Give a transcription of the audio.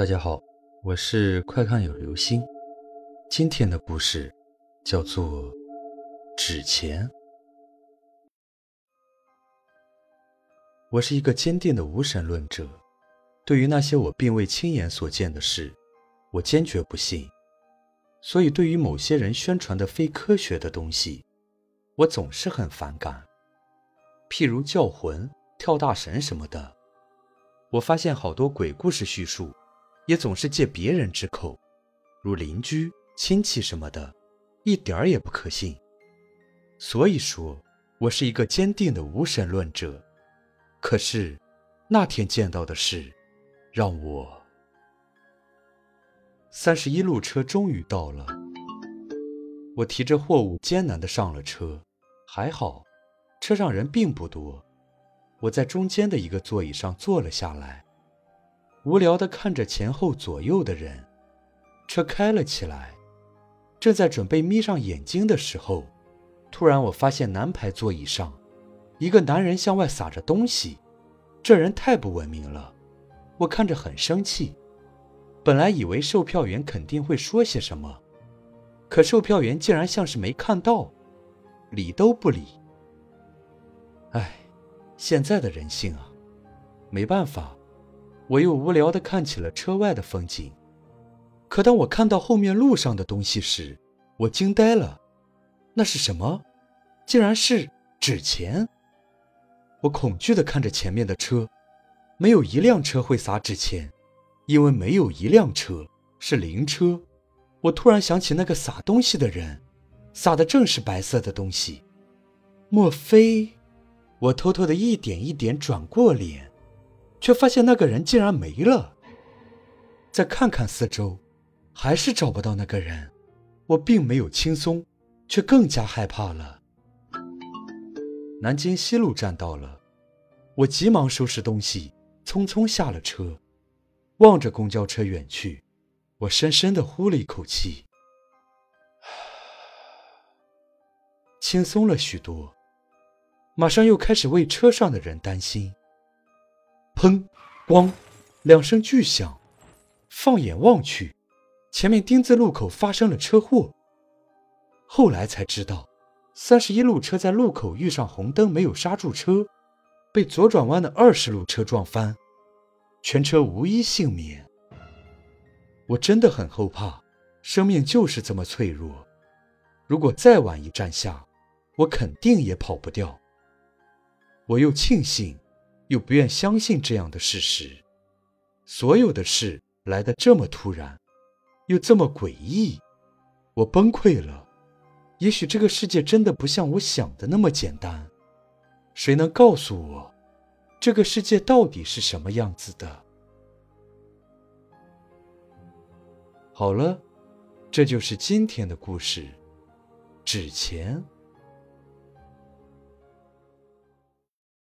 大家好，我是快看有流星。今天的故事叫做《纸钱》。我是一个坚定的无神论者，对于那些我并未亲眼所见的事，我坚决不信。所以，对于某些人宣传的非科学的东西，我总是很反感。譬如叫魂、跳大神什么的，我发现好多鬼故事叙述。也总是借别人之口，如邻居、亲戚什么的，一点儿也不可信。所以说，我是一个坚定的无神论者。可是，那天见到的事，让我……三十一路车终于到了，我提着货物艰难地上了车，还好，车上人并不多。我在中间的一个座椅上坐了下来。无聊地看着前后左右的人，车开了起来。正在准备眯上眼睛的时候，突然我发现南排座椅上，一个男人向外撒着东西。这人太不文明了，我看着很生气。本来以为售票员肯定会说些什么，可售票员竟然像是没看到，理都不理。唉，现在的人性啊，没办法。我又无聊地看起了车外的风景，可当我看到后面路上的东西时，我惊呆了。那是什么？竟然是纸钱！我恐惧地看着前面的车，没有一辆车会撒纸钱，因为没有一辆车是灵车。我突然想起那个撒东西的人，撒的正是白色的东西。莫非？我偷偷的一点一点转过脸。却发现那个人竟然没了。再看看四周，还是找不到那个人。我并没有轻松，却更加害怕了。南京西路站到了，我急忙收拾东西，匆匆下了车，望着公交车远去，我深深的呼了一口气，轻松了许多。马上又开始为车上的人担心。砰！咣！两声巨响。放眼望去，前面丁字路口发生了车祸。后来才知道，三十一路车在路口遇上红灯，没有刹住车，被左转弯的二十路车撞翻，全车无一幸免。我真的很后怕，生命就是这么脆弱。如果再晚一站下，我肯定也跑不掉。我又庆幸。又不愿相信这样的事实，所有的事来得这么突然，又这么诡异，我崩溃了。也许这个世界真的不像我想的那么简单。谁能告诉我，这个世界到底是什么样子的？好了，这就是今天的故事，纸钱。